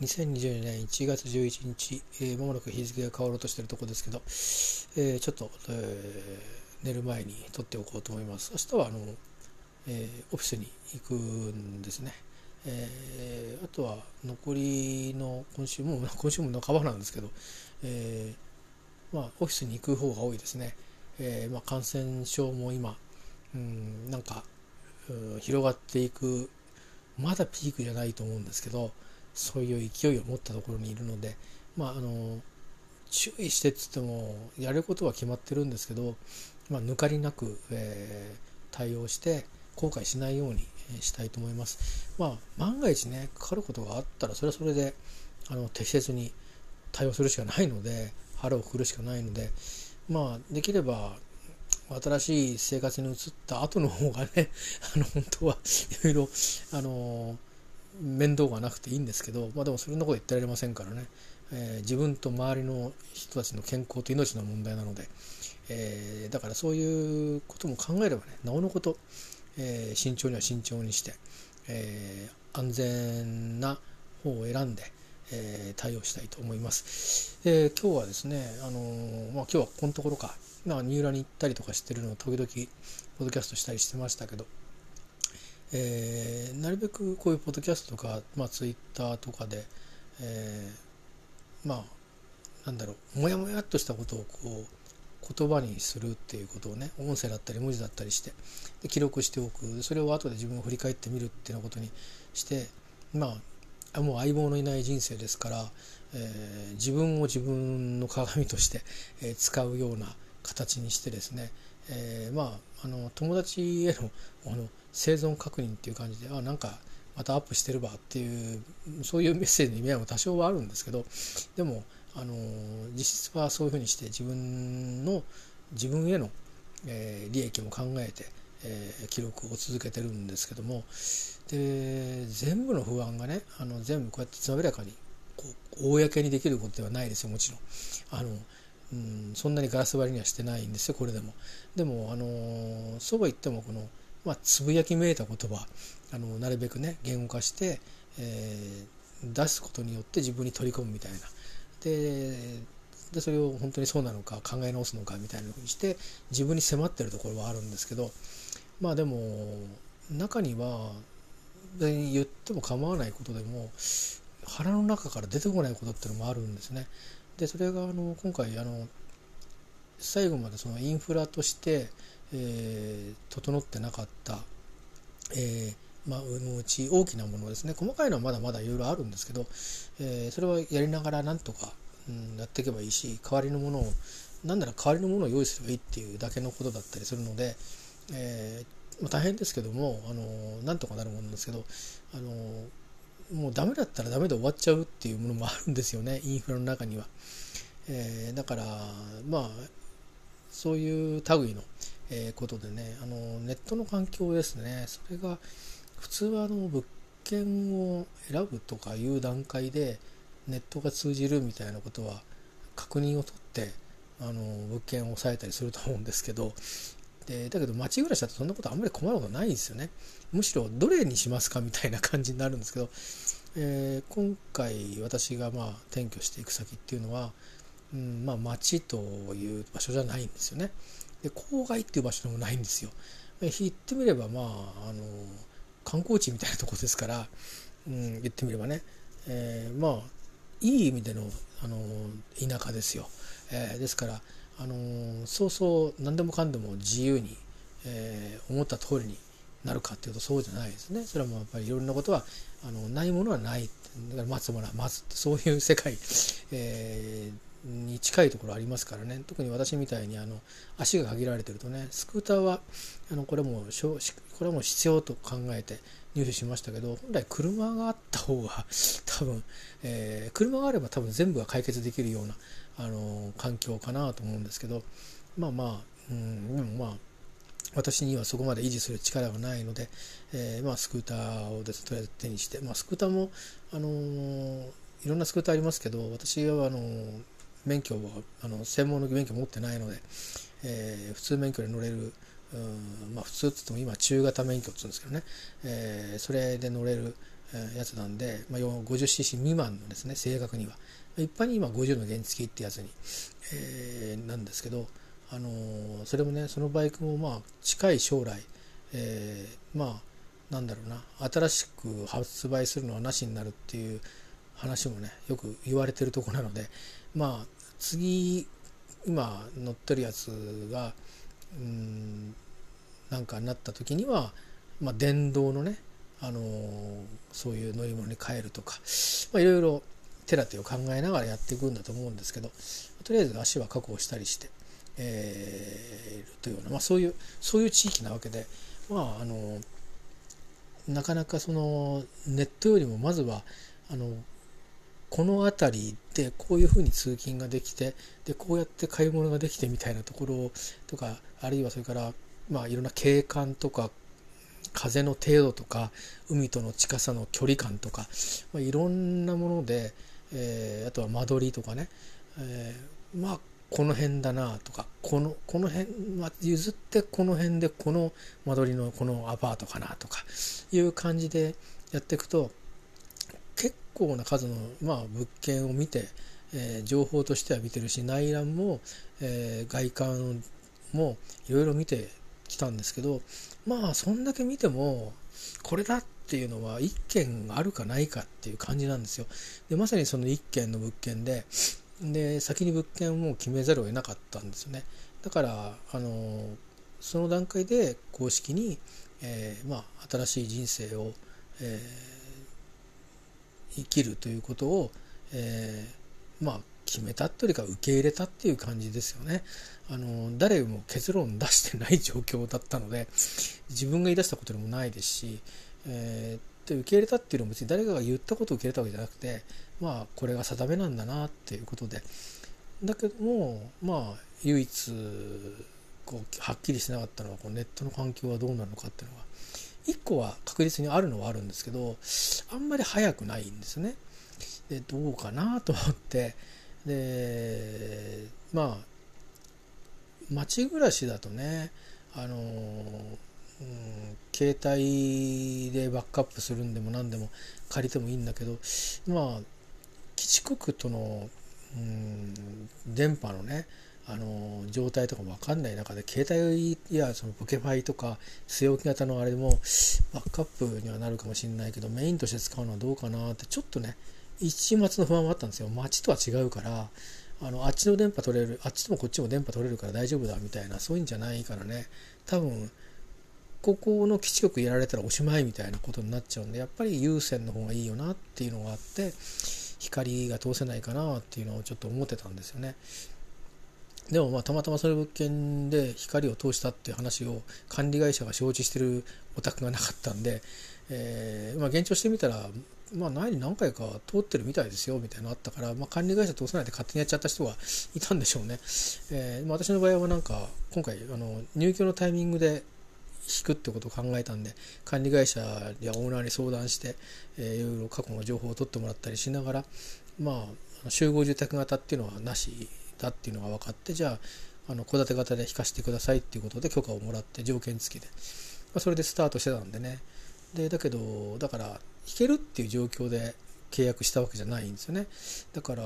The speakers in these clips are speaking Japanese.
2020年1月11日、えー、まもなく日付が変わろうとしているところですけど、えー、ちょっと、えー、寝る前に撮っておこうと思います。明日はあの、えー、オフィスに行くんですね。えー、あとは残りの今週も 今週も半ばなんですけど、えー、まあ、オフィスに行く方が多いですね。えー、まあ、感染症も今、うん、なんか、うん、広がっていくまだピークじゃないと思うんですけどそういう勢いを持ったところにいるのでまああの注意してっつってもやることは決まってるんですけど、まあ、抜かりなく、えー、対応して後悔しないようにしたいと思います。まあ、万が一ねかかることがあったらそれはそれであの適切に対応するしかないので腹をくくるしかないのでまあできれば新しい生活に移った後の方がねあの本当はいろいろあの面倒がなくていいんですけど、まあ、でもそれのこと言ってられませんからね、えー、自分と周りの人たちの健康と命の問題なので、えー、だからそういうことも考えればねなおのこと、えー、慎重には慎重にして、え安全な方を選んで、え対応したいと思います。え今日はですね、あのまあ、今日はここのところかまあ、三浦に行ったりとかしてるのを時々ポッドキャストしたりしてましたけど、えー、なるべくこういうポッドキャストとか、まあ、ツイッターとかで、えー、まあなんだろうもやもやっとしたことをこう言葉にするっていうことをね音声だったり文字だったりしてで記録しておく。それを後で自分を振り返ってみるっていうようなことにしてまあもう相棒のいない人生ですから、えー、自分を自分の鏡として、えー、使うような形にしてですね、えー、まああの友達へのあの生存確認っていう感じであなんかまたアップしてるわっていうそういうメッセージの意味合いも多少はあるんですけど でもあの実質はそういうふうにして自分の自分への、えー、利益も考えて、えー、記録を続けてるんですけどもで全部の不安がねあの全部こうやってつまびらかにこう公にできることではないですよもちろん。あのうん、そんなにガラス張りにはしてないんですよこれでも。でもあのそうは言ってもこの、まあ、つぶやきめいた言葉あのなるべくね言語化して、えー、出すことによって自分に取り込むみたいな。ででそれを本当にそうなのか考え直すのかみたいなふうにして自分に迫ってるところはあるんですけどまあでも中には言っても構わないことでも腹の中から出てこないことっていうのもあるんですね。でそれがあの今回あの最後までそのインフラとして、えー、整ってなかった、えーまあ、のうち大きなものですね。細かいのはまだまだいろいろあるんですけど、えー、それはやりながらなんとか、うん、やっていけばいいし代わりのものを何なら代わりのものを用意すればいいっていうだけのことだったりするので、えーまあ、大変ですけどもあのなんとかなるものですけどあのもうダメだったらダメで終わっちゃうっていうものもあるんですよね インフラの中には。えー、だからまあそういう類の、えー、ことでねあのネットの環境ですねそれが普通はあの物件を選ぶとかいう段階でネットが通じるみたいなことは確認を取ってあの物件を抑えたりすると思うんですけどでだけど街暮らしだとそんなことあんまり困ることないんですよね。むしろどれにしますかみたいな感じになるんですけど、えー、今回私がまあ転居していく先っていうのは、うんまあ、街という場所じゃないんですよね。で郊外っていう場所でもないんですよ。言ってみればまああの観光地みたいなとこですから、うん、言ってみればね、えー、まあいい意味でのあの田舎ですよ、えー、ですからあのそうそう何でもかんでも自由に、えー、思った通りになるかっていうとそうじゃないですね。それはもうやっぱりいろんなことはあのないものはないだから待つものは待つってそういう世界、えー、に近いところありますからね特に私みたいにあの足が限られてるとねスクーターはあのこれもこれはもう必要と考えて入手しましたけど本来車があった方が 多分、えー、車があれば多分全部が解決できるようなあの環境かなと思うんですけどまあまあ、うん、まあ私にはそこまで維持する力がないので、えー、まあ、スクーターをです、ね、とりあえず手にして、まあ、スクーターも、あのー、いろんなスクーターありますけど私はあの免許はあの専門の免許持ってないので、え、普通免許で乗れるうんまあ、普通っつっても今中型免許っつうんですけどね、えー、それで乗れる、やつなんで、まあ、50cc 未満のですね正確には。一般に今50の原付ってやつに、えー、なんですけど、あのー、それもねそのバイクもまあ近い将来、えー、まあなんだろうな新しく発売するのはなしになるっていう話もねよく言われてるとこなのでまあ次今乗ってるやつがうんなんかになった時には、まあ、電動のね、あのー、そういう乗り物に変えるとか、まあ、いろいろ手立てを考えながらやっていくんだと思うんですけどとりあえず足は確保したりして、えー、というような、まあ、そういうそういう地域なわけでまああのなかなかそのネットよりもまずはあのこの辺りでこういうふうに通勤ができてでこうやって買い物ができてみたいなところとかあるいはそれからまあいろんな景観とか風の程度とか海との近さの距離感とか、まあ、いろんなもので、えー、あとは間取りとかね、えー、まあこの辺だなとかこのこの辺、まあ、譲ってこの辺でこの間取りのこのアパートかなとかいう感じでやっていくと構な数の、まあ、物件を見て、えー、情報としては見てるし内覧も、えー、外観もいろいろ見てきたんですけどまあそんだけ見てもこれだっていうのは1軒あるかないかっていう感じなんですよ。でまさにその1軒の物件でで先に物件をもう決めざるを得なかったんですよね。だからあのその段階で公式に、えー、まあ、新しい人生を、えー生きるということを、えー、まあ決めたというか受け入れたっていう感じですよね。あの誰も結論出してない状況だったので自分が言い出したことでもないですし、えー、で受け入れたっていうのは別に誰かが言ったことを受け入れたわけじゃなくてまあこれが定めなんだなっていうことでだけどもまあ唯一こうはっきりしなかったのはこうネットの環境はどうなのかっていうのが1個は確実にあるのはあるんですけどあんまり早くないんですね。でどうかなと思ってでまあ街暮らしだとねあの、うん、携帯でバックアップするんでも何でも借りてもいいんだけどまあ基地局との、うん、電波のねあの状態とかも分かんない中で携帯やそのポケファイとか据え置き型のあれもバックアップにはなるかもしれないけどメインとして使うのはどうかなってちょっとね一末の不安もあったんですよ街とは違うからあのあっちの電波取れるあっちもこっちも電波取れるから大丈夫だみたいなそういうんじゃないからね多分ここの基地局やられたらおしまいみたいなことになっちゃうんでやっぱり有線の方がいいよなっていうのがあって光が通せないかなっていうのをちょっと思ってたんですよね。でもまあたまたまその物件で光を通したっていう話を管理会社が承知してるお宅がなかったんで、えー、まあ、現状してみたら、まあ、前に何回か通ってるみたいですよみたいなのあったから、まあ、管理会社通さないで勝手にやっちゃった人がいたんでしょうね。えー、まあ、私の場合はなんか今回あの入居のタイミングで引くってことを考えたんで管理会社やオーナーに相談して、えー、いろいろ過去の情報を取ってもらったりしながらまあ集合住宅型っていうのはなしだっていうのが分かってじゃあ戸建て型で引かせてくださいっていうことで許可をもらって条件付きで、まあ、それでスタートしてたんでねでだけどだから引けるっていう状況で契約したわけじゃないんですよねだから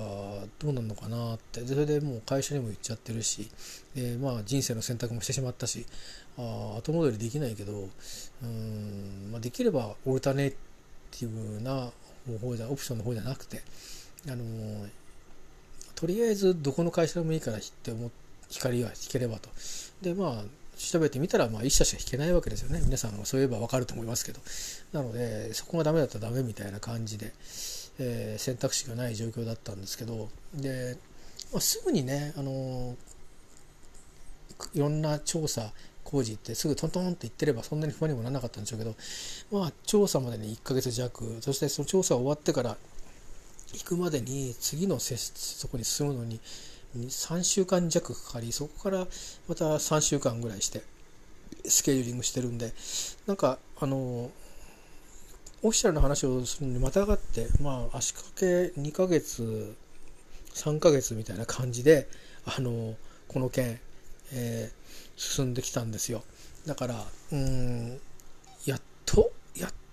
どうなんのかなってそれでもう会社にも言っちゃってるしでまあ人生の選択もしてしまったしあ後戻りできないけどうん、まあ、できればオルタネイティブな方じゃオプションの方じゃなくてあのとりあえずどこの会社でもいいからって思光は引ければと。でまあ調べてみたらまあ1社しか引けないわけですよね。皆さんはそういえば分かると思いますけど。なのでそこがダメだったらダメみたいな感じで、えー、選択肢がない状況だったんですけど。で、まあ、すぐにねあのいろんな調査工事ってすぐトントンって言ってればそんなに不安にもならなかったんでしょうけど。まあ調査までに1ヶ月弱。そしてその調査終わってから行くまでに次のそこに進むのに3週間弱かかりそこからまた3週間ぐらいしてスケジューリングしてるんでなんかあのオフィシャルな話をするのにまたがってまあ足掛け2ヶ月3ヶ月みたいな感じであのこの件、えー、進んできたんですよ。だからうんやっと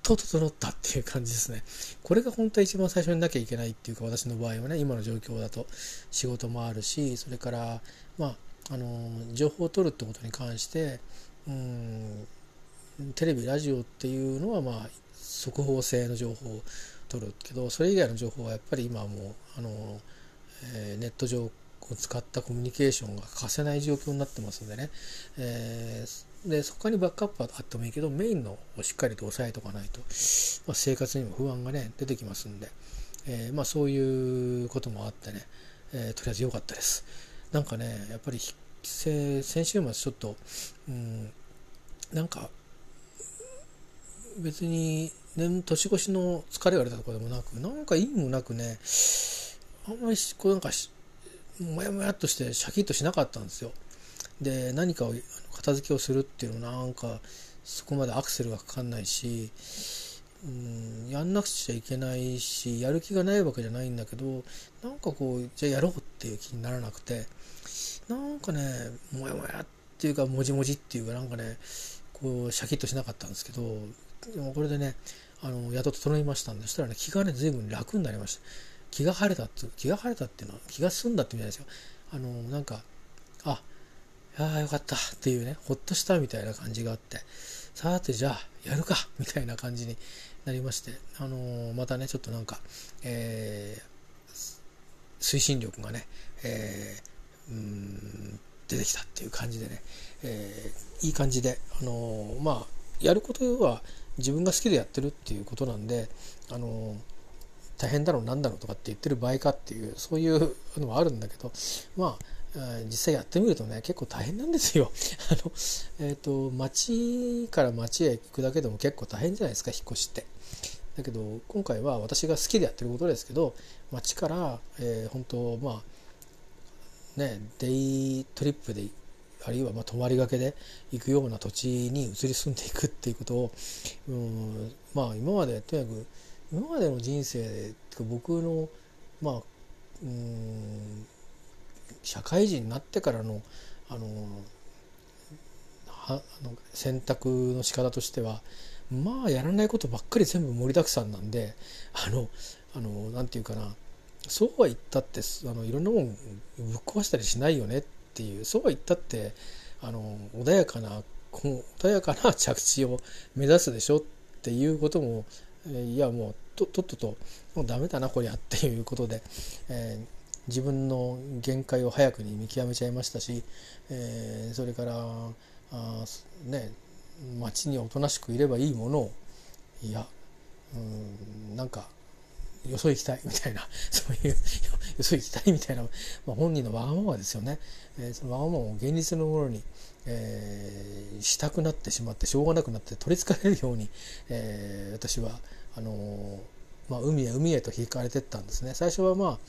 と整ったっていう感じですね。これが本当は一番最初になきゃいけないっていうか私の場合はね今の状況だと仕事もあるしそれからまああの情報を取るってことに関してうんテレビラジオっていうのはまあ速報性の情報を取るけどそれ以外の情報はやっぱり今はもうあの、えー、ネット上を使ったコミュニケーションが欠かせない状況になってますんでね、えー、でそこにバックアップはあってもいいけどメインのをしっかりと押さえとかないと、まあ、生活にも不安がね出てきますんで、えー、まあ、そういうこともあってね、えとりあえず良かったです。なんかねやっぱり先週末ちょっと、うん、なんか別に年年越しの疲れが出たとかでもなくなんか意味もなくねあんまりこうなんかもやもやっとしてシャキッとしなかったんですよ。で何かを片付けをするっていうのはなんかそこまでアクセルがかかんないしうんやんなくちゃいけないしやる気がないわけじゃないんだけどなんかこうじゃあやろうっていう気にならなくてなんかねもやもやっていうかもじもじっていうかなんかねこうシャキッとしなかったんですけどでもこれでねあのやっと整いましたんでそしたらね気がね随分楽になりました。気が晴れたって気が晴れたっていうのは気が済んだって意味なんですよ。あのなんかあいやよかったっていうねほっとしたみたいな感じがあってさてじゃあやるかみたいな感じになりましてあのまたねちょっとなんか、えー、推進力がね、えー、うん出てきたっていう感じでね、えー、いい感じであのまあやることは自分が好きでやってるっていうことなんであの大変だろうなんだろうとかって言ってる場合かっていうそういうのはあるんだけどまあ実際やってみるとね結構大変なんですよ。あのえーと、町から町へ行くだけでも結構大変じゃないですか引っ越しって。だけど今回は私が好きでやってることですけど町から、えー、本当まあねデイトリップであるいはまあ泊まりがけで行くような土地に移り住んでいくっていうことをうんまあ今までとにかく今までの人生で僕のまあうん社会人になってからのあのはあの選択の仕方としてはまあやらないことばっかり全部盛りだくさんなんであのあのなんていうかなそうは言ったってあのいろんなもんぶっ壊したりしないよねっていうそうは言ったってあの穏やかな穏やかな着地を目指すでしょっていうこともいやもうととっとともうダメだなこりゃっていうことで、えー、自分の限界を早くに見極めちゃいましたし、えー、それからあね街におとなしくいればいいものをいやうんなんかよそ行きたいみたいな そういうよそ行きたいみたいな、まあ、本人のわがままですよね、えー、そのわがままを現実のものに、えー、したくなってしまってしょうがなくなって取りつかれるように、えー、私はあのー、まあ、海へ海へと引かれてったんですね。最初はまあ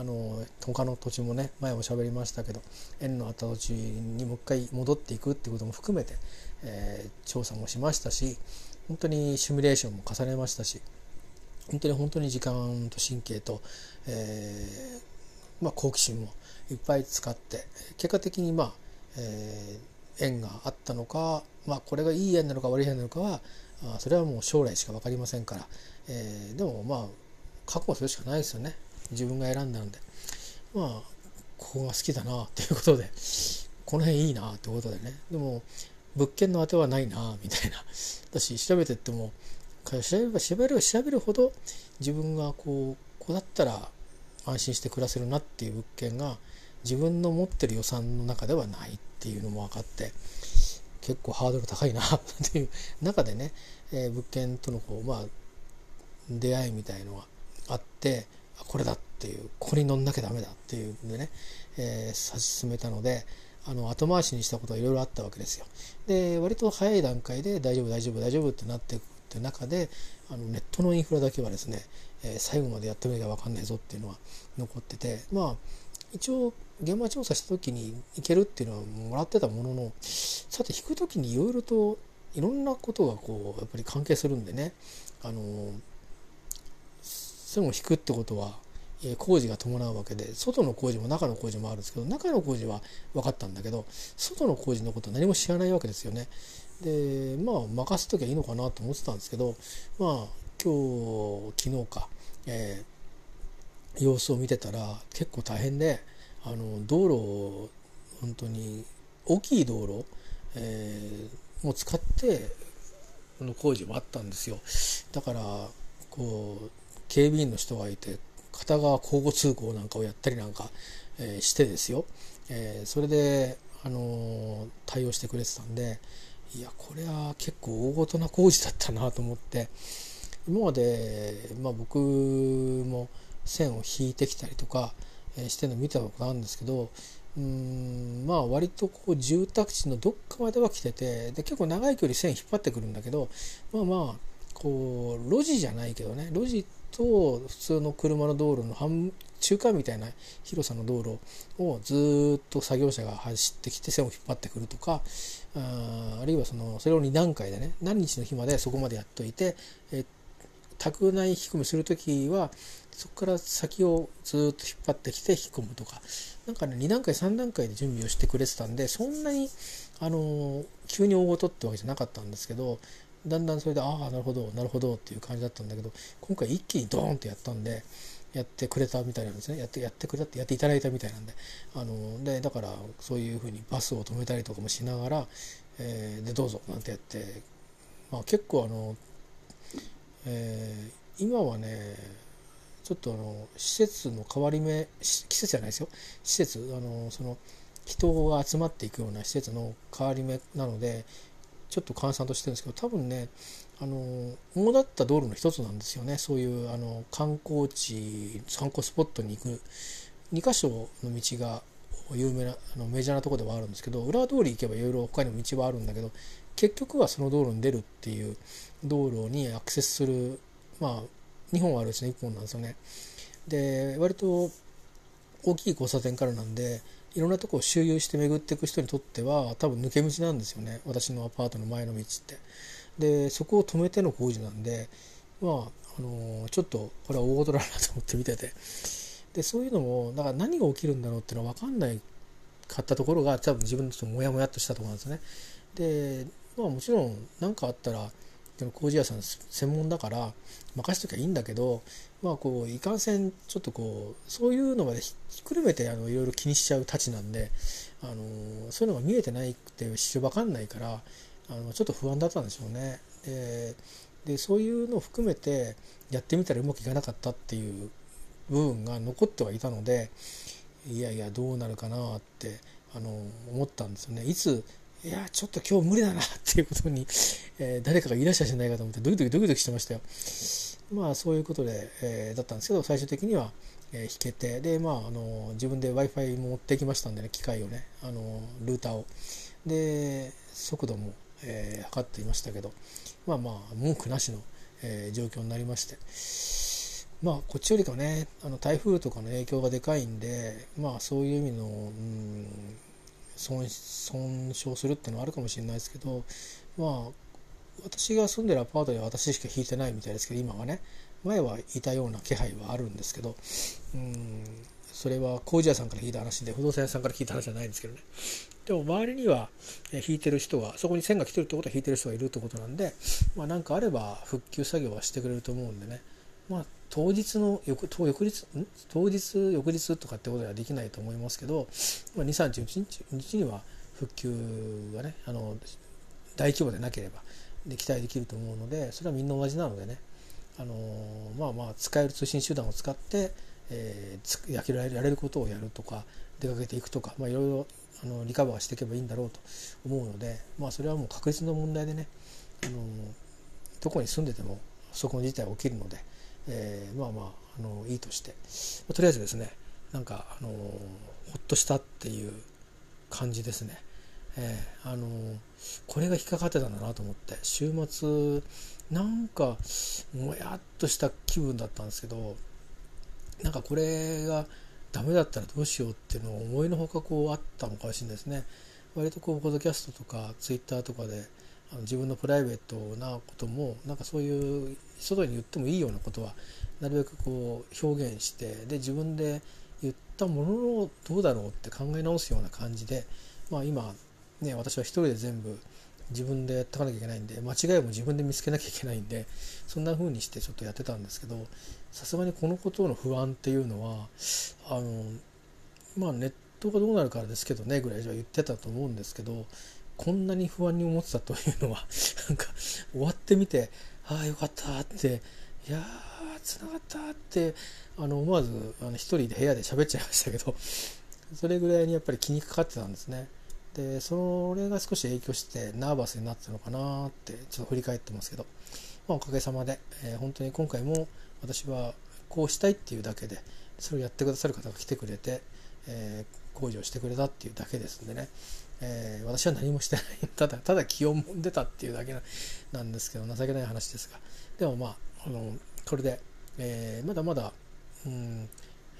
あの他の土地もね前も喋りましたけど縁のあった土地にもう一回戻っていくっていうことも含めて、えー、調査もしましたし本当にシミュレーションも重ねましたし本当に本当に時間と神経と、えー、まあ、好奇心もいっぱい使って結果的にまあ、えー、縁があったのか、まあ、これがいい縁なのか悪い縁なのかはあそれはもう将来しか分かりませんから、えー、でもまあ覚悟するしかないですよね。自分が選んだのでまあここが好きだなっていうことでこの辺いいなってことでね。でも物件の当てはないなみたいな。私調べてっても調べれば調べれば調べるほど自分がこうこうだったら安心して暮らせるなっていう物件が自分の持ってる予算の中ではないっていうのも分かって結構ハードル高いなっていう。中でね、えー、物件とのこう、まあ、出会いみたいのがあってこれだっていうここに乗んなきゃダメだっていうんでね、えー、指し進めたのであの後回しにしたことはいろいろあったわけですよ。で割と早い段階で大丈夫大丈夫大丈夫ってなっていくって中であのネットのインフラだけはですね、えー、最後までやってみなきゃ分かんないぞっていうのは残っててまあ一応現場調査した時に行けるっていうのはもらってたもののさて引く時にいろいろといろんなことがこうやっぱり関係するんでねあのそれも引くってことは工事が伴うわけで外の工事も中の工事もあるんですけど中の工事は分かったんだけど外の工事のことは何も知らないわけですよね。でまあ任せときゃいいのかなと思ってたんですけどまあ今日昨日か、えー、様子を見てたら結構大変であの道路を本当に大きい道路、えー、も使ってこの工事もあったんですよだからこう警備員の人がいて片側交互通行なんかをやったりなんか、えー、してですよ、えー、それで、あのー、対応してくれてたんでいやこれは結構大ごとな工事だったなと思って今まで、まあ、僕も線を引いてきたりとか、えしてるの見たことあるんですけどうんまあ割とこう住宅地のどっかまでは来ててで結構長い距離線引っ張ってくるんだけどまあまあこう路地じゃないけどね路地と普通の車の道路の半中間みたいな広さの道路をずっと作業車が走ってきて線を引っ張ってくるとかあるいはそのそれを2段階でね何日の日までそこまでやっといて、え宅内引き込みする時はそこから先をずっと引っ張ってきて引き込むとか。なんかね2段階3段階で準備をしてくれてたんでそんなにあの急に大ごとってわけじゃなかったんですけどだんだんそれでああなるほどなるほどっていう感じだったんだけど今回一気にドーンとやったんでやってくれたみたいなんですね。やってやってくれたってやっていただいたみたいなんであのでだからそういうふうにバスを止めたりとかもしながら、えー、でどうぞなんてやって、まあ、結構あの、えー、今はねちょっとあの施設の変わり目季節じゃないですよ。施設あのその人が集まっていくような施設の変わり目なのでちょっと閑散としてるんですけど多分ねあの主だった道路の一つなんですよねそういうあの観光地観光スポットに行く2か所の道が有名なあのメジャーなとこではあるんですけど裏通り行けばいろいろ他にも道はあるんだけど結局はその道路に出るっていう道路にアクセスするまあ2本あるうちの1本なんですよね。で割と大きい交差点からなんでいろんなとこを周遊して巡っていく人にとっては多分抜け道なんですよね私のアパートの前の道って。でそこを止めての工事なんでまああのちょっとこれは大事だなと思って見ててでそういうのもだから何が起きるんだろうっていうのは分かんないかったところが多分自分のちょっとモヤモヤっとしたところなんですね。でまあもちろん何かあったら工事屋さん専門だから任せときゃいいんだけどまあこういかんせんちょっとこうそういうのまでひっくるめてあのいろいろ気にしちゃうたちなんであのそういうのが見えてないくて一生分かんないからあのちょっと不安だったんでしょうね。ででそういうのを含めてやってみたらうまくいかなかったっていう部分が残ってはいたのでいやいやどうなるかなってあの思ったんですよね。いついやちょっと今日無理だなっていうことに、えー、誰かがいらっしゃいしないかと思ってドキドキドキドキしてましたよ。まあそういうことで、えー、だったんですけど最終的には、えー、弾けてでまああの自分で w i f i も持ってきましたんでね機械をねあのルーターを。で速度も、えー、測っていましたけどまあまあ文句なしの、えー、状況になりまして。まあこっちよりかねあの台風とかの影響がでかいんでまあそういう意味の、うん損損傷するっていうのはあるかもしれないですけどまあ私が住んでるアパートでは私しか引いてないみたいですけど今はね。前はいたような気配はあるんですけどうんそれは工事屋さんから聞いた話で不動産屋さんから聞いた話じゃないんですけどね。でも周りには引いてる人がそこに線が来てるってことは引いてる人がいるってことなんでまあ何かあれば復旧作業はしてくれると思うんでね。まあ当日の翌翌日当日翌日とかってことはできないと思いますけど、まあ、23日日には復旧がねあの大規模でなければで期待できると思うのでそれはみんな同じなのでねあのまあまあ使える通信手段を使って、えー、焼けられることをやるとか出かけていくとか、まあ、いろいろあのリカバーしていけばいいんだろうと思うので、まあ、それはもう確率の問題でねあのどこに住んでてもそこの事態が起きるので。えー、まあまああのいいとして、まあ、とりあえずですねなんかあのほっとしたっていう感じですね。えー、あのこれが引っかかってたんだなと思って週末なんかもやっとした気分だったんですけどなんかこれがダメだったらどうしようっていうのを思いのほかこうあったのかもしれないですね。割とこうポッドキャストとかツイッターとかで自分のプライベートなこともなんかそういう外に言ってもいいようなことはなるべくこう表現してで自分で言ったもののどうだろうって考え直すような感じで、まあ、今ね私は一人で全部自分でやっていかなきゃいけないんで間違いも自分で見つけなきゃいけないんでそんな風にしてちょっとやってたんですけどさすがにこのことの不安っていうのはあのまあネットがどうなるからですけどねぐらいじゃ言ってたと思うんですけどこんなに不安に思ってたというのは なんか終わってみてああよかったっていやーつながったってあの思わずあの一人で部屋で喋っちゃいましたけどそれぐらいにやっぱり気にかかってたんですね。でそれが少し影響してナーバスになったのかなってちょっと振り返ってますけど、まあ、おかげさまで、えー、本当に今回も私はこうしたいっていうだけでそれをやってくださる方が来てくれて、えー、工事をしてくれたっていうだけですんでね、えー、私は何もしてない。ただただ気温も出たっていうだけなんですけど情けない話ですが。でもまああのこれで、えー、まだまだ、うん、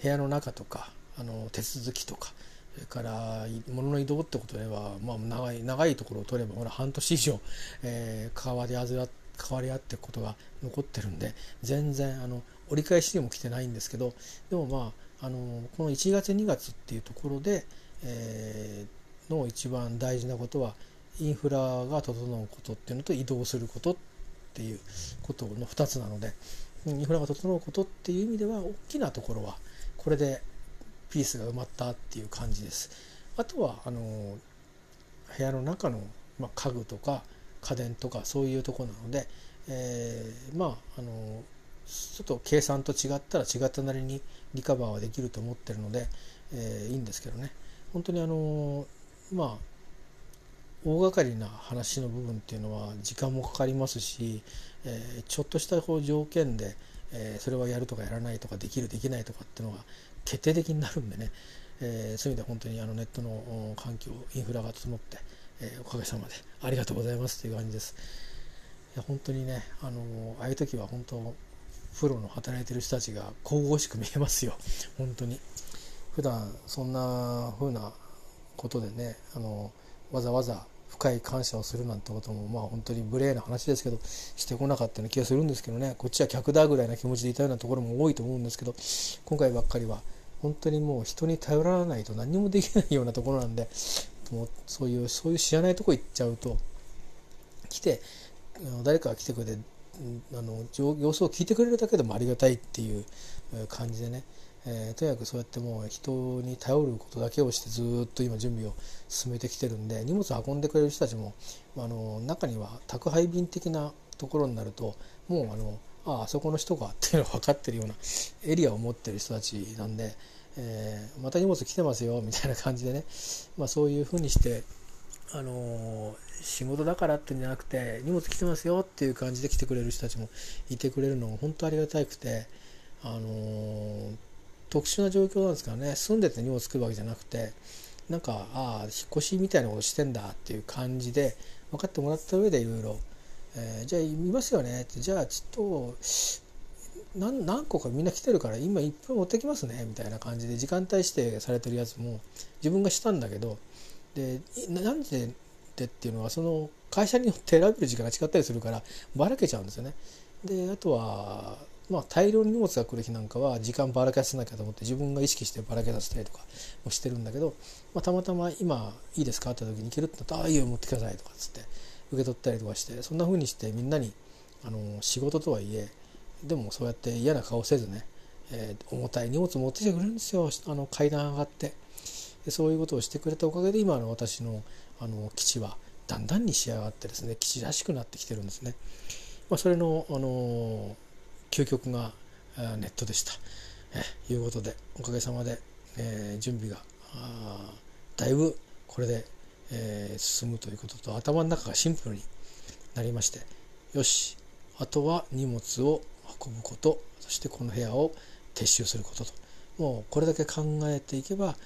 部屋の中とかあの手続きとかそれから物の移動ってことでは、まあ、長い長いところを取ればほら半年以上、えー、関わりあずら関わり合っていくことが残ってるんで全然あの折り返しにも来てないんですけどでもまああのこの1月2月っていうところで、えー、の一番大事なことはインフラが整うことっていうのと移動することっていうことの2つなのでインフラが整うことっていう意味では大きなところはこれでピースが埋まったっていう感じです。あとはあの部屋の中の、まあ、家具とか家電とかそういうとこなので、えー、まああのちょっと計算と違ったら違ったなりにリカバーはできると思ってるので、えー、いいんですけどね本当にあのまあ大掛かりな話の部分っていうのは時間もかかりますし、えー、ちょっとしたこう条件で、えー、それはやるとかやらないとかできるできないとかっていうのが決定的になるんでね、えー、そういう意味で本当にあのネットの環境インフラが整って、えー、おかげさまでありがとうございますという感じです。いや本当にねあのああいう時は本当プロの働いてる人たちが神々しく見えますよ。本当に。普段そんな風なことでねあのわざわざ深い感謝をするなんてこともまあ本当に無礼な話ですけどしてこなかったような気がするんですけどねこっちは客だぐらいな気持ちでいたようなところも多いと思うんですけど今回ばっかりは本当にもう人に頼らないと何もできないようなところなんでもうそういうそういう知らないとこ行っちゃうと来て誰かが来てくれてあの様子を聞いてくれるだけでもありがたいっていう感じでねえー、とにかくそうやってもう人に頼ることだけをしてずっと今準備を進めてきてるんで荷物運んでくれる人たちもあの中には宅配便的なところになるともうあのああそこの人かっていうのが分かってるような エリアを持ってる人たちなんで、えー、また荷物来てますよみたいな感じでね、まあ、そういうふうにしてあの仕事だからってんじゃなくて荷物来てますよっていう感じで来てくれる人たちもいてくれるのが本当ありがたくてあの特殊な状況なんですからね住んでて荷物作るわけじゃなくてなんかああ引っ越しみたいなことしてんだっていう感じで分かってもらった上でいろいろじゃあ見ますよねってじゃあちょっと何何個かみんな来てるから今いっぱい持ってきますねみたいな感じで時間帯指定されてるやつも自分がしたんだけどで何時ででっていうのはその会社によって選べる時間が違ったりするからばらけちゃうんですよね。であとはまあ、大量に荷物が来る日なんかは時間ばらけさせなきゃと思って自分が意識してばらけさせたりとかもしてるんだけど、まあ、たまたま今いいですかって時に行けるってなったら「ああいいよ持ってください」とかっつって受け取ったりとかしてそんな風にしてみんなにあの仕事とはいえでもそうやって嫌な顔せずね、えー、重たい荷物持ってきてくれるんですよあの階段上がってでそういうことをしてくれたおかげで今の私のあの基地はだんだんに仕上がってですね基地らしくなってきてるんですね。まあ、それのあの究極がネットでした。えいうことでおかげさまで、えー、準備がだいぶこれで、えー、進むということと頭の中がシンプルになりましてよしあとは荷物を運ぶことそしてこの部屋を撤収することともうこれだけ考えていけば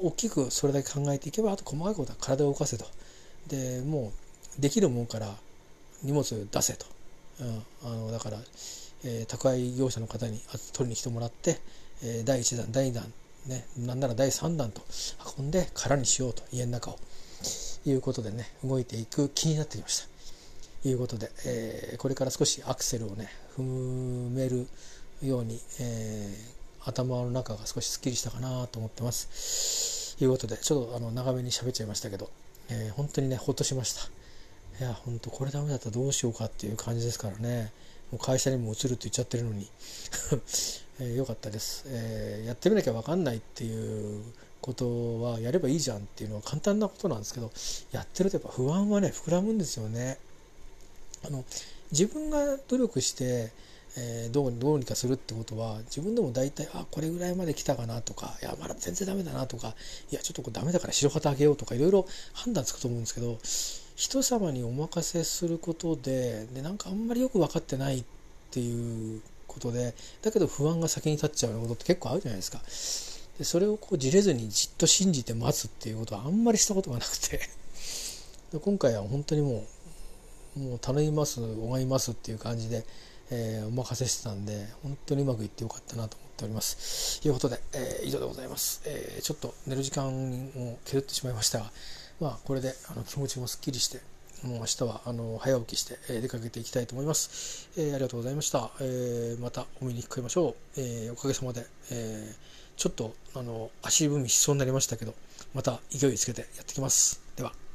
大きくそれだけ考えていけばあと細かいことは体を動かせとでもうできるもんから荷物を出せと、うん、あのだからえー、宅配業者の方に取りに来てもらって、えー、第1弾第2弾ねなんなら第3弾と運んで空にしようと家の中を。いうことでね動いていく気になってきました。いうことで、えー、これから少しアクセルをね踏めるように、えー、頭の中が少しすっきりしたかなと思ってます。いうことでちょっとあの長めに喋っちゃいましたけど、えー、本当にねほっとしました、いや本当これダメだったらどうしようかっていう感じですからね。もう会社にも移ると言っちゃってるのに、えー、よかったです、えー、やってみなきゃ分かんないっていうことはやればいいじゃんっていうのは簡単なことなんですけどやってるとやっぱ不安はね膨らむんですよね。あの自分が努力してえー、どうどうにかするってことは自分でも大体あこれぐらいまで来たかなとかいやまだ全然ダメだなとかいやちょっとこれダメだから白旗あげようとかいろいろ判断つくと思うんですけど人様にお任せすることででなんかあんまりよく分かってないっていうことでだけど不安が先に立っちゃうようなことって結構あるじゃないですか。でそれをこうじれずにじっと信じて待つっていうことはあんまりしたことがなくて 今回は本当にもうもう頼みます拝みますっていう感じでえー、お任せしてたんで本当にうまくいってよかったなと思っております。ということで、えー、以上でございます、えー、ちょっと寝る時間を削ってしまいましたが、まあ、これであの気持ちもすっきりしてもう明日はあの早起きして、え出かけていきたいと思います、えありがとうございました、えまたお目にかかりましょう、えおかげさまで、えちょっとあの足踏みしそうになりましたけどまた勢いつけてやってきます。では。